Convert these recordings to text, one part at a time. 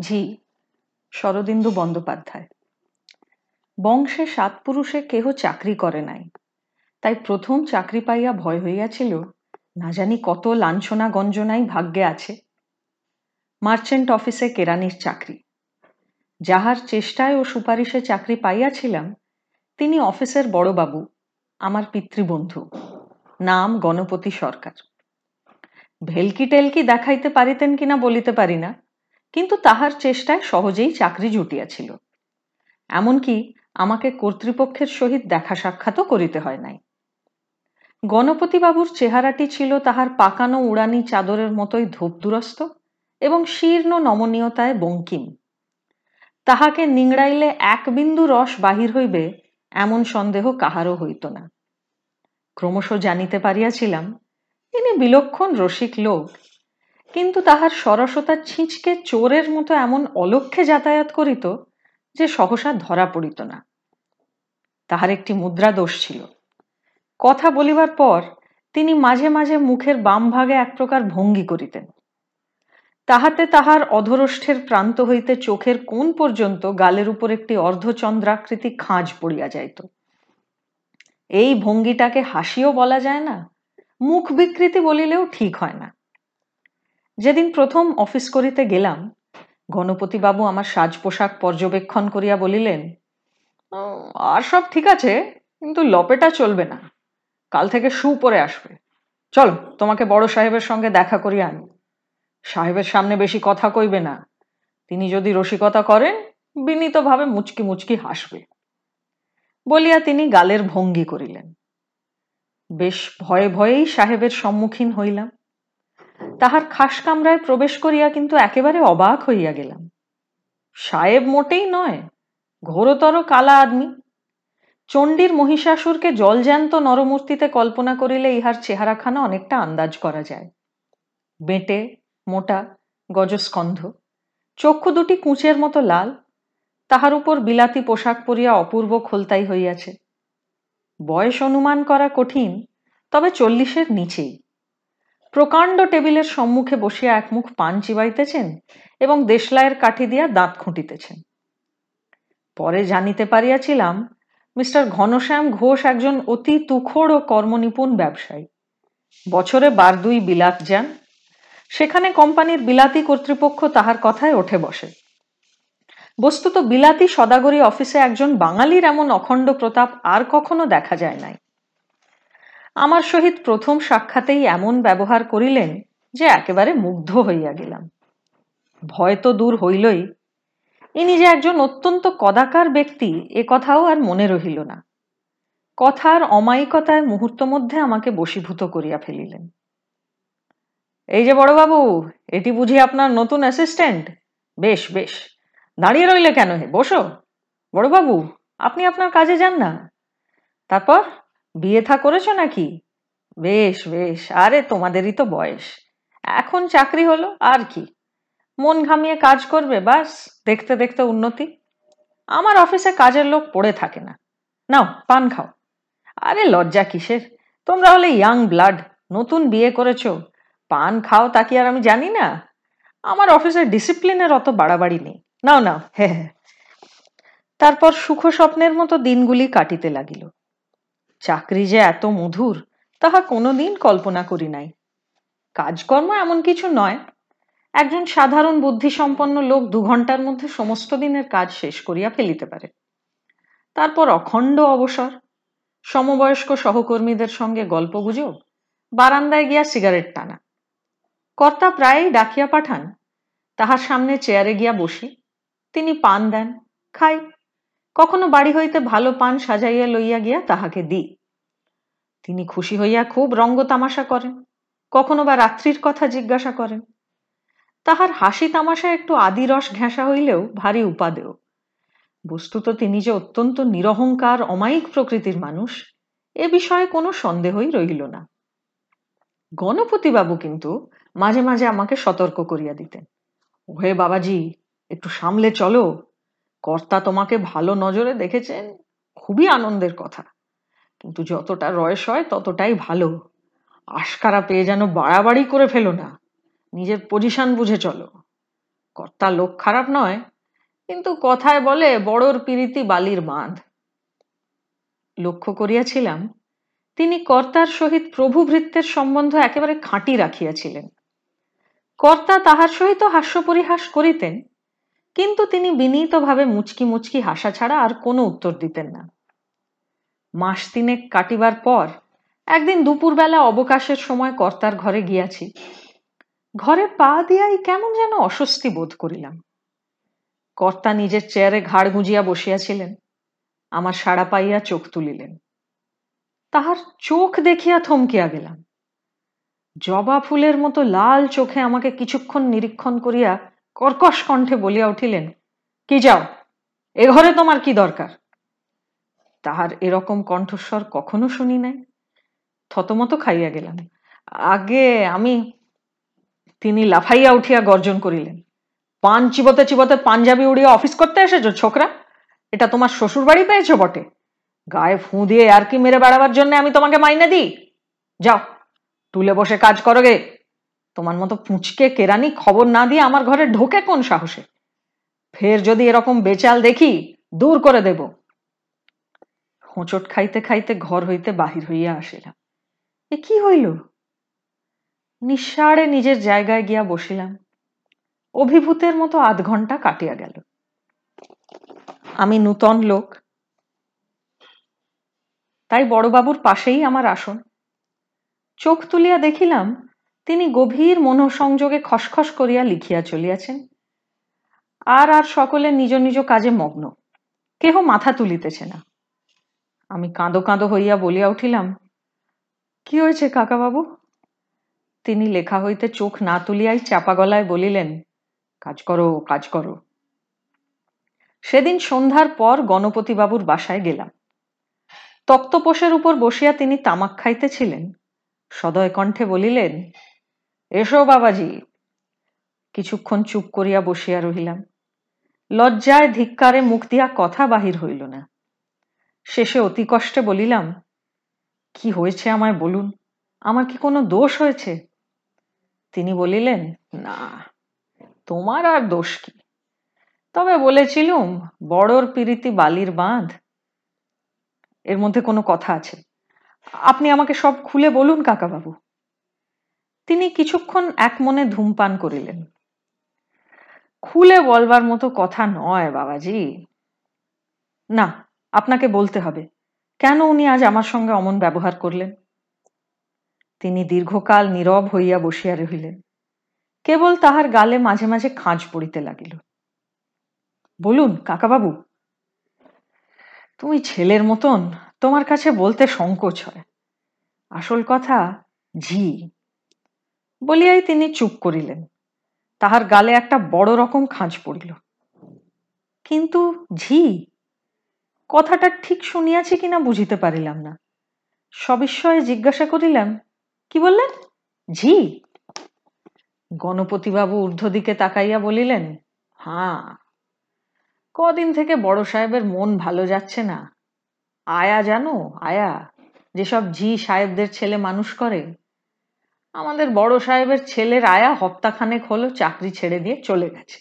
ঝি, শরদিন্দু বন্দ্যোপাধ্যায়। বংশে সাত পুরুষে কেহ চাকরি করে নাই। তাই প্রথম চাকরি পাইয়া ভয় হইয়াছিল, না জানি কত লাঞ্ছনা গঞ্জনাই ভাগ্যে আছে। মার্চেন্ট অফিসে কেরানির চাকরি। যাহার চেষ্টায় ও সুপারিশে চাকরি পাইয়াছিলাম, তিনি অফিসের বড়বাবু, আমার পিতৃবন্ধু, নাম গণপতি সরকার। ভেলকি টেলকি দেখাইতে পারিতেন কিনা বলিতে পারি না। কিন্তু তাহার চেষ্টায় সহজেই চাকরি জুটিয়াছিল। এমনকি আমাকে কর্তৃপক্ষের সহিত দেখা সাক্ষাৎও করিতে হয় নাই। গণপতিবাবুর চেহারাটি ছিল তাহার পাকানো উড়ানি চাদরের মতোই ধূপদুরস্ত এবং শীর্ণ নমনীয়তায় বঙ্কিম। তাহাকে নিংড়াইলে এক বিন্দু রস বাহির হইবে এমন সন্দেহ কাহারও হইত না। ক্রমশ জানিতে পারিয়াছিলাম, তিনি বিলক্ষণ রসিক লোক কিন্তু তাহার সরসতার ছিঁচকে চোরের মতো এমন অলক্ষে যাতায়াত করিত যে সহসা ধরা পড়িত না। তাহার একটি মুদ্রা দোষ ছিল। কথা বলিবার পর তিনি মাঝে মাঝে মুখের বাম ভাগে এক প্রকার ভঙ্গি করিতেন। তাহাতে তাহার অধরষ্ঠের প্রান্ত হইতে চোখের কোন পর্যন্ত গালের উপর একটি অর্ধচন্দ্রাকৃতি খাঁজ পড়িয়া যাইত। এই ভঙ্গিটাকে হাসিও বলা যায় না, মুখ বিকৃতি বলিলেও ঠিক হয় না। যেদিন প্রথম অফিস করিতে গেলাম, গণপতিবাবু আমার সাজ পোশাক পর্যবেক্ষণ করিয়া বলিলেন আর সব ঠিক আছে, কিন্তু লপেটা চলবে না। কাল থেকে শু পরে আসবে। চলো, তোমাকে বড় সাহেবের সঙ্গে দেখা করিয়া আনি সাহেবের সামনে বেশি কথা কইবে না। তিনি যদি রসিকতা করেন, বিনীতভাবে মুচকি মুচকি হাসবে। বলিয়া তিনি গালের ভঙ্গি করিলেন। বেশ ভয়ে ভয়েই সাহেবের সম্মুখীন হইলাম। তাহার খাস কামরায় প্রবেশ করিয়া কিন্তু একেবারে অবাক হইয়া গেলাম। সাহেব মোটেই নয়, ঘোরতর কালা আদমি। চণ্ডীর মহিষাসুরকে জলজ্যান্ত নরমূর্তিতে কল্পনা করিলে ইহার চেহারাখানা অনেকটা আন্দাজ করা যায়। বেঁটে, মোটা, গজস্কন্ধ, চক্ষু দুটি কুঁচের মতো লাল, তাহার উপর বিলাতি পোশাক পরিয়া অপূর্ব খোলতাই হইয়াছে। বয়স অনুমান করা কঠিন, তবে চল্লিশের নিচেই। প্রকাণ্ড টেবিলের সম্মুখে বসিয়া এক মুখ পান চিবাইতেছেন এবং দেশলাইয়ের কাঠি দিয়া দাঁত খুঁটিতেছেন। পরে জানিতে পারিয়াছিলাম, মিস্টার ঘনশ্যাম ঘোষ একজন অতি তুখোড় ও কর্মনিপুণ ব্যবসায়ী। বছরে বার দুই বিলাত যান। সেখানে কোম্পানির বিলাতি কর্তৃপক্ষ তাহার কথায় ওঠে বসে। বস্তুত বিলাতি সদাগরী অফিসে একজন বাঙালির এমন অখণ্ড প্রতাপ আর কখনো দেখা যায় নাই। আমার সহিত প্রথম সাক্ষাতেই এমন ব্যবহার করিলেন যে একেবারে মুগ্ধ হইয়া গেলাম। ভয় তো দূর হইলই। ইনি যে একজন অত্যন্ত কদাকার ব্যক্তি, এ কথাও আর মনে রহিল না। কথার অমায়িকতায় মুহূর্ত মধ্যে আমাকে বশীভূত করিয়া ফেলিলেন। এই যে বড়বাবু, এটি বুঝি আপনার নতুন অ্যাসিস্ট্যান্ট বেশ বেশ। দাঁড়িয়ে রইলে কেন হে? বসো। বড়বাবু, আপনি আপনার কাজে যান না। তারপর বিয়ে থা করেছ নাকি? বেশ বেশ, আরে তোমাদেরই তো বয়স। এখন চাকরি হলো, আর কি। মন ঘামিয়ে কাজ করবে, বাস, দেখতে দেখতে উন্নতি। আমার অফিসে কাজের লোক পড়ে থাকে না। নাও, পান খাও। আরে লজ্জা কিসের? তোমরা হলে ইয়াং ব্লাড নতুন বিয়ে করেছ। পান খাও তা কি আর আমি জানি না? আমার ডিসিপ্লিনের অত বাড়াবাড়ি নেই। নাও নাও হ্যাঁ হ্যাঁ তারপর সুখ স্বপ্নের মতো দিনগুলি কাটিতে লাগিল। চাকরি যে এত মধুর, তাহা কোনোদিন কল্পনা করি নাই। কাজকর্ম এমন কিছু নয়। একজন সাধারণ বুদ্ধিসম্পন্ন লোক দু ঘণ্টার মধ্যে সমস্ত দিনের কাজ শেষ করিয়া ফেলিতে পারে। তারপর অখণ্ড অবসর। সমবয়স্ক সহকর্মীদের সঙ্গে গল্প গুজব বারান্দায় গিয়া সিগারেট টানা। কর্তা প্রায়ই ডাকিয়া পাঠান, তাহার সামনে চেয়ারে গিয়া বসি। তিনি পান দেন, খাই। কখনো বাড়ি হইতে ভালো পান সাজাইয়া লইয়া গিয়া তাহাকে দিই। তিনি খুশি হইয়া খুব রঙ্গ তামাশা করেন, কখনো বা রাত্রির কথা জিজ্ঞাসা করেন। তাহার হাসি তামাশা একটু আদিরস ঘেঁষা হইলেও ভারী উপাদেয়। বস্তুত তিনি যে অত্যন্ত নিরহংকার, অমায়িক প্রকৃতির মানুষ, এ বিষয়ে কোনো সন্দেহই রহিল না। গণপতিবাবু কিন্তু মাঝে মাঝে আমাকে সতর্ক করিয়া দিতেন। ওহে বাবাজি, একটু সামলে চলো কর্তা তোমাকে ভালো নজরে দেখেছেন, খুবই আনন্দের কথা। কিন্তু যতটা রয়স হয়, ততটাই ভালো। আশকারা পেয়ে যেন বাড়াবাড়ি করে ফেলো না। নিজের পজিশন বুঝে চলো। কর্তা লোক খারাপ নয়, কিন্তু কথায় বলে বড়র পিরিতি বালির বাঁধ। লক্ষ্য করিয়াছিলাম, তিনি কর্তার সহিত প্রভুভৃত্যের সম্বন্ধ একেবারে খাঁটি রাখিয়াছিলেন। কর্তা তাহার সহিত হাস্য পরিহাস করিতেন কিন্তু তিনি বিনীতভাবে মুচকি মুচকি হাসা ছাড়া আর কোনো উত্তর দিতেন না। মাস তিনেক কাটিবার পর একদিন দুপুরবেলা অবকাশের সময় কর্তার ঘরে গিয়াছি। ঘরে পা দিয়াই কেমন যেন অস্বস্তি বোধ করিলাম। কর্তা নিজের চেয়ারে ঘাড় গুঁজিয়া বসিয়াছিলেন, আমার সাড়া পাইয়া চোখ তুলিলেন। তাহার চোখ দেখিয়া থমকিয়া গেলাম। জবা ফুলের মতো লাল চোখে আমাকে কিছুক্ষণ নিরীক্ষণ করিয়া কর্কশ কণ্ঠে বলিয়া উঠিলেন, কি যাও? এ ঘরে তোমার কি দরকার? তাহার এরকম কণ্ঠস্বর কখনো শুনি নাই। থতমত খাইয়া গেলাম। আগে আমি, তিনি লাফাইয়া উঠিয়া গর্জন করিলেন, পান চিবতে চিবতে পাঞ্জাবি উড়িয়ে অফিস করতে এসেছ, ছোকরা? এটা তোমার শ্বশুর বাড়ি পেয়েছ বটে। গায়ে ফুঁ দিয়ে আর কি মেরে বেড়াবার জন্য আমি তোমাকে মাইনে দিই? যাও তুলে বসে কাজ করো গে। তোমার মতো পুঁচকে কেরানি খবর না দিয়ে আমার ঘরে ঢোকে কোন সাহসে? ফের যদি এরকম বেচাল দেখি, দূর করে দেব। হোঁচট খাইতে খাইতে ঘর হইতে বাহির হইয়া আসিলাম। এ কি হইল? নিঃসাড়ে নিজের জায়গায় গিয়া বসিলাম। অভিভূতের মতো আধ ঘণ্টা কাটিয়া গেল। আমি নূতন লোক। তাই বড়বাবুর পাশেই আমার আসন। চোখ তুলিয়া দেখিলাম তিনি গভীর মনোসংযোগে খসখস করিয়া লিখিয়া চলিয়াছেন, আর আর সকলে নিজ নিজ কাজে মগ্ন, কেহ মাথা তুলিতেছে না। আমি কাঁদো কাঁদো হইয়া বলিয়া উঠিলাম, কি হয়েছে কাকাবাবু? তিনি লেখা হইতে চোখ না তুলিয়াই চাপা গলায় বলিলেন, কাজ করো কাজ করো। সেদিন সন্ধ্যার পর গণপতিবাবুর বাসায় গেলাম। তক্তপোষের উপর বসিয়া তিনি তামাক খাইতেছিলেন। সদয় কণ্ঠে বলিলেন এসো বাবাজি। কিছুক্ষণ চুপ করিয়া বসিয়া রহিলাম। লজ্জায় ধিক্কারে মুখ দিয়া কথা বাহির হইল না। শেষে অতি কষ্টে বলিলাম, কি হয়েছে আমায় বলুন? আমার কি কোনো দোষ হয়েছে? তিনি বলিলেন, না, তোমার আর দোষ কি? তবে বলেছিলুম, বড়র পিরিতি বালির বাঁধ। এর মধ্যে কোনো কথা আছে। আপনি আমাকে সব খুলে বলুন, কাকাবাবু। তিনি কিছুক্ষণ এক মনে ধূমপান করিলেন। খুলে বলবার মতো কথা নয়, বাবাজি। না, আপনাকে বলতে হবে, কেন উনি আজ আমার সঙ্গে অমন ব্যবহার করলেন? তিনি দীর্ঘকাল নীরব হইয়া বসিয়া রহিলেন। কেবল তাহার গালে মাঝে মাঝে খাঁজ পড়িতে লাগিল। বলুন, কাকাবাবু। তুমি ছেলের মতন, তোমার কাছে বলতে সংকোচ হয়। আসল কথা, ঝি। বলিয়াই তিনি চুপ করিলেন। তাহার গালে একটা বড় রকম খাঁজ পড়িল। কিন্তু ঝি, কথাটা ঠিক শুনিয়াছি কিনা বুঝিতে পারিলাম না। সবিস্ময়ে জিজ্ঞাসা করিলাম, কি বললেন? ঝি? গণপতিবাবু ঊর্ধ্ব দিকে তাকাইয়া বলিলেন, হাঁ, কদিন থেকে বড় সাহেবের মন ভালো যাচ্ছে না। আয়া জানো, আয়া, যেসব ঝি সাহেবদের ছেলে মানুষ করে আমাদের বড় সাহেবের ছেলের আয়া হপ্তাখানেক হলো চাকরি ছেড়ে দিয়ে চলে গেছে।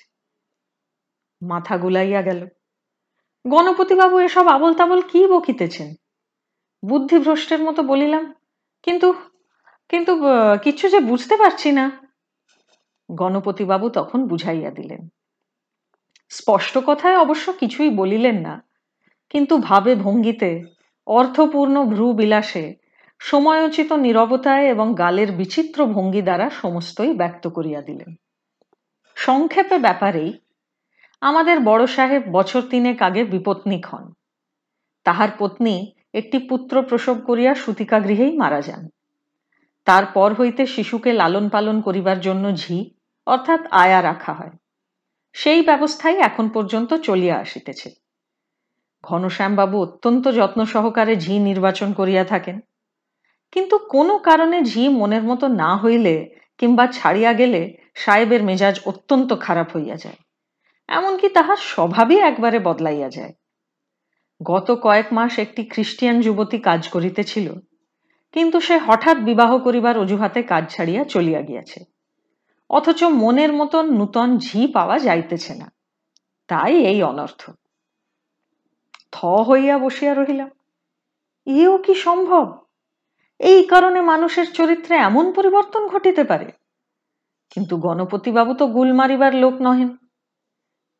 মাথা গুলাইয়া গেল। গণপতিবাবু এসব আবল তাবল কি বকিতেছেন? বুদ্ধিভ্রষ্টের মতো বলিলাম, কিন্তু কিন্তু কিছু যে বুঝতে পারছি না। গণপতিবাবু তখন বুঝাইয়া দিলেন। স্পষ্ট কথায় অবশ্য কিছুই বলিলেন না, কিন্তু ভাবে ভঙ্গিতে, অর্থপূর্ণ ভ্রু বিলাসে সময়োচিত নিরবতায় এবং গালের বিচিত্র ভঙ্গি দ্বারা সমস্তই ব্যক্ত করিয়া দিলেন। সংক্ষেপে ব্যাপারেই আমাদের বড় সাহেব বছর তিনেক আগে বিপত্নিক হন। তাহার পত্নী একটি পুত্র প্রসব করিয়া সুতিকা গৃহেই মারা যান। তারপর হইতে শিশুকে লালন পালন করিবার জন্য ঝি, অর্থাৎ আয়া রাখা হয়। সেই ব্যবস্থাই এখন পর্যন্ত চলিয়া আসিতেছে। ঘনশ্যামবাবু অত্যন্ত যত্ন সহকারে ঝি নির্বাচন করিয়া থাকেন। কিন্তু কোনো কারণে ঝি মনের মতো না হইলে কিংবা ছাড়িয়া গেলে সাহেবের মেজাজ অত্যন্ত খারাপ হইয়া যায়। এমনকি তাহার স্বভাবই একবারে বদলাইয়া যায়। গত কয়েক মাস একটি খ্রিস্টিয়ান যুবতী কাজ করিতেছিল, কিন্তু সে হঠাৎ বিবাহ করিবার অজুহাতে কাজ ছাড়িয়া চলিয়া গিয়াছে। অথচ মনের মতন নূতন ঝি পাওয়া যাইতেছে না। তাই এই অনর্থ। থ হইয়া বসিয়া রহিলাম। ইও কি সম্ভব? এই কারণে মানুষের চরিত্রে এমন পরিবর্তন ঘটিতে পারে। কিন্তু গণপতিবাবু তো গুল মারিবার লোক নহেন।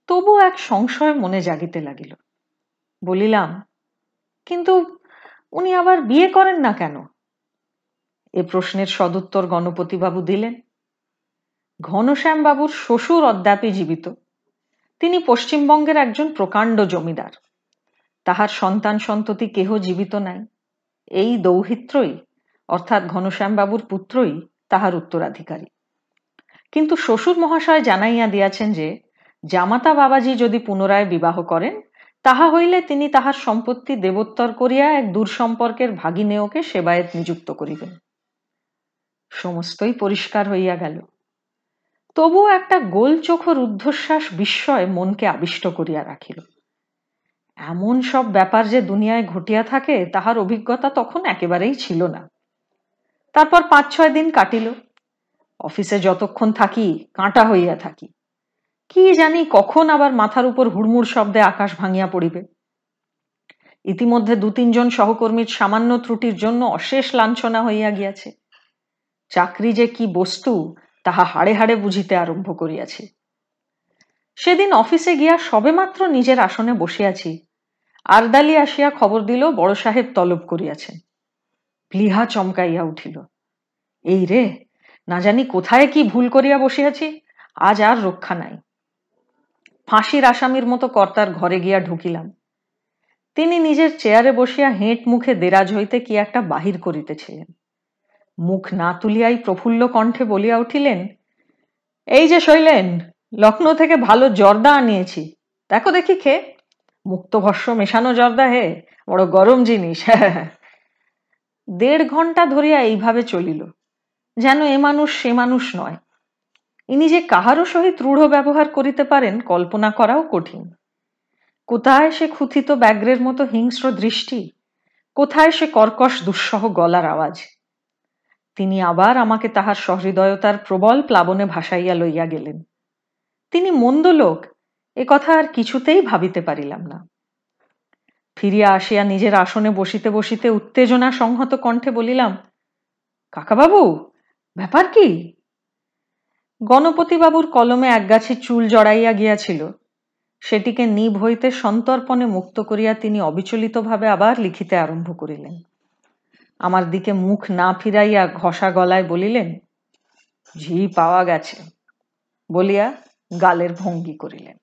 তবু এক সংশয় মনে জাগিতে লাগিল। বলিলাম, কিন্তু উনি আবার বিয়ে করেন না কেন? এ প্রশ্নের সদুত্তর গণপতিবাবু দিলেন। ঘনশ্যামবাবুর শ্বশুর অদ্যাপি জীবিত। তিনি পশ্চিমবঙ্গের একজন প্রকাণ্ড জমিদার। তাহার সন্তান সন্ততি কেহ জীবিত নাই। এই দৌহিত্রই, অর্থাৎ ঘনশ্যামবাবুর পুত্রই তাহার উত্তরাধিকারী। কিন্তু শ্বশুর মহাশয় জানাইয়া দিয়াছেন যে, জামাতা বাবাজি যদি পুনরায় বিবাহ করেন, তাহা হইলে তিনি তাহার সম্পত্তি দেবোত্তর করিয়া এক দূর সম্পর্কের ভাগিনেয়কে সেবায়েত নিযুক্ত করিবেন। সমস্তই পরিষ্কার হইয়া গেল। তবু একটা গোলচোখর রুদ্ধশ্বাস বিস্ময় মনকে আবিষ্ট করিয়া রাখিল। এমন সব ব্যাপার যে দুনিয়ায় ঘটিয়া থাকে, তাহার অভিজ্ঞতা তখন একেবারেই ছিল না। তারপর পাঁচ ছয় দিন কাটিল। অফিসে যতক্ষণ থাকি, কাঁটা হইয়া থাকি। কি জানি কখন আবার মাথার উপর হুড়মুড় শব্দে আকাশ ভাঙিয়া পড়িবে। ইতিমধ্যে দু তিনজন সহকর্মীর সামান্য ত্রুটির জন্য অশেষ লাঞ্ছনা হইয়া গিয়াছে। চাকরি যে কি বস্তু, তাহা হাড়ে হাড়ে বুঝিতে আরম্ভ করিয়াছি। সেদিন অফিসে গিয়া সবেমাত্র নিজের আসনে বসিয়াছি। আরদালি আসিয়া খবর দিল, বড় সাহেব তলব করিয়াছেন প্লিহা চমকাইয়া উঠিল, এই রে, না জানি কোথায় কি ভুল করিয়া বসিয়াছি, আজ আর রক্ষা নাই। ফাঁসির আসামির মতো কর্তার ঘরে গিয়া ঢুকিলাম। তিনি নিজের চেয়ারে বসিয়া হেঁট মুখে দেরাজ হইতে কি একটা বাহির করিতেছিলেন। মুখ না তুলিয়াই প্রফুল্ল কণ্ঠে বলিয়া উঠিলেন, এই যে শৈলেন লখনৌ থেকে ভালো জর্দা আনিয়েছি। দেখো দেখি খে। মুক্তভস্য মেশানো জর্দা হে, বড় গরম জিনিস। দেড় ঘণ্টা ধরিয়া এইভাবে চলিল। যেন এ মানুষ সে মানুষ নয়। ইনি যে কাহারও সহিত রূঢ় ব্যবহার করিতে পারেন, কল্পনা করাও কঠিন। কোথায় সে ক্ষুথিত ব্যাগ্রের মতো হিংস্র দৃষ্টি? কোথায় সে কর্কশ দুঃসহ গলার আওয়াজ? তিনি আবার আমাকে তাহার সহৃদয়তার প্রবল প্লাবনে ভাসাইয়া লইয়া গেলেন। তিনি মন্দ লোক, এ কথা আর কিছুতেই ভাবিতে পারিলাম না। ফিরিয়া আসিয়া নিজের আসনে বসিতে বসিতে উত্তেজনা সংহত কণ্ঠে বলিলাম, কাকাবাবু, ব্যাপার কি? গণপতিবাবুর কলমে একগাছি চুল জড়াইয়া গিয়াছিল। সেটিকে নিভ হইতে সন্তর্পণে মুক্ত করিয়া তিনি অবিচলিতভাবে আবার লিখিতে আরম্ভ করিলেন। আমার দিকে মুখ না ফিরাইয়া ঘষা গলায় বলিলেন, ঝি পাওয়া গেছে। বলিয়া গালের ভঙ্গি করিলেন।